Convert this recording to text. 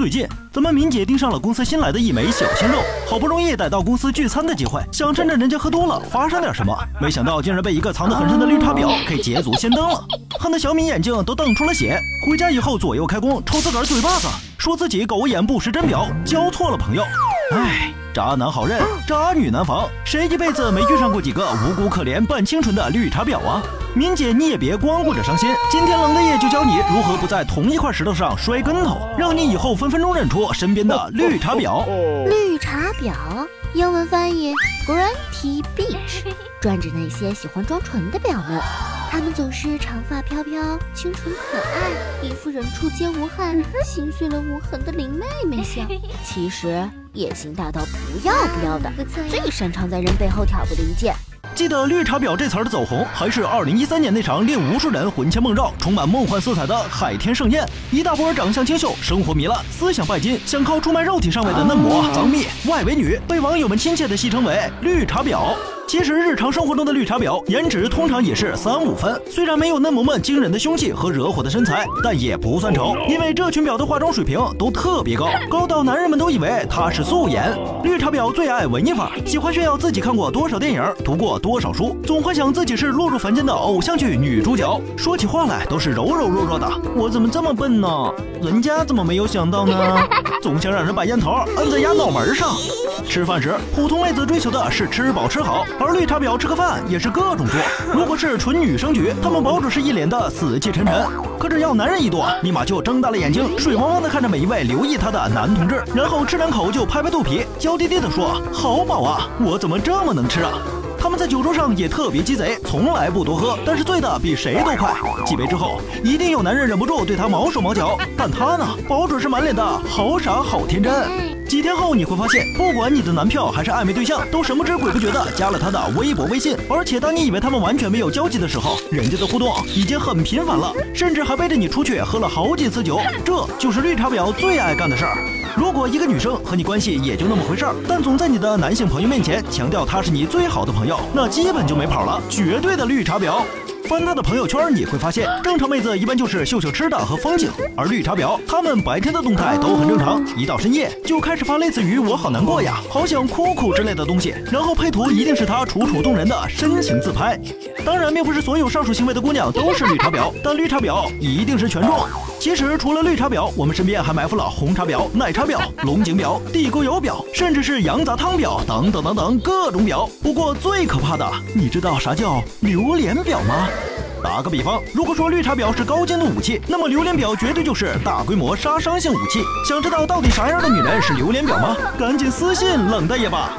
最近，咱们敏姐盯上了公司新来的一枚小鲜肉，好不容易逮到公司聚餐的机会，想趁着人家喝多了发生点什么，没想到竟然被一个藏得很深的绿茶婊给捷足先登了，恨得小敏眼睛都瞪出了血。回家以后左右开弓，抽自个儿嘴巴子，说自己狗眼不识真表，交错了朋友。唉，渣男好认，渣女难防，谁一辈子没遇上过几个无辜可怜半清纯的绿茶婊啊？敏姐，你也别光顾着伤心，今天冷的夜就教你如何不在同一块石头上摔跟头，让你以后分分钟认出身边的绿茶婊。绿茶婊，英文翻译 Grunty Beach，专指那些喜欢装纯的婊们。她们总是长发飘飘，清纯可爱，一副人畜皆无害、心碎了无痕的林妹妹相。其实野心大到不要不要的，最擅长在人背后挑拨离间。记得“绿茶婊”这词儿的走红，还是二零一三年那场令无数人魂牵梦绕、充满梦幻色彩的海天盛宴。一大波长相清秀、生活糜烂、思想拜金、想靠出卖肉体上位的嫩模、脏蜜、外围女，被网友们亲切地戏称为“绿茶婊”。其实日常生活中的绿茶婊颜值通常也是三五分，虽然没有嫩模们惊人的凶器和惹火的身材，但也不算丑，因为这群婊的化妆水平都特别高，高到男人们都以为她是素颜。绿茶婊最爱文艺范，喜欢炫耀自己看过多少电影，读过多少书，总幻想自己是落入凡间的偶像剧女主角，说起话来都是柔柔弱弱的。我怎么这么笨呢？人家怎么没有想到呢？总想让人把烟头摁在鸭脑门上。吃饭时，普通妹子追求的是吃饱吃好。而绿茶婊吃个饭也是各种做，如果是纯女生局，他们保准是一脸的死气沉沉；可只要男人一多，立马就睁大了眼睛，水汪汪的看着每一位留意他的男同志，然后吃两口就拍拍肚皮，娇滴滴的说：“好饱啊，我怎么这么能吃啊？”他们在酒桌上也特别鸡贼，从来不多喝，但是醉的比谁都快。几杯之后，一定有男人忍不住对他毛手毛脚，但他呢，保准是满脸的好傻好天真。几天后你会发现，不管你的男票还是暧昧对象，都神不知鬼不觉的加了他的微博、微信。而且当你以为他们完全没有交集的时候，人家的互动已经很频繁了，甚至还背着你出去喝了好几次酒。这就是绿茶婊最爱干的事儿。如果一个女生和你关系也就那么回事儿，但总在你的男性朋友面前强调她是你最好的朋友，那基本就没跑了，绝对的绿茶婊。翻他的朋友圈，你会发现，正常妹子一般就是秀秀吃的和风景，而绿茶婊，她们白天的动态都很正常，一到深夜就开始发类似于“我好难过呀，好想哭哭”之类的东西，然后配图一定是她楚楚动人的深情自拍。当然，并不是所有上述行为的姑娘都是绿茶婊，但绿茶婊一定是权重。其实，除了绿茶婊，我们身边还埋伏了红茶婊、奶茶婊、龙井婊、地沟油婊，甚至是羊杂汤婊等等等等各种婊。不过最可怕的，你知道啥叫榴莲婊吗？打个比方，如果说绿茶婊是高精度武器，那么榴莲婊绝对就是大规模杀伤性武器。想知道到底啥样的女人是榴莲婊吗？赶紧私信冷大爷吧。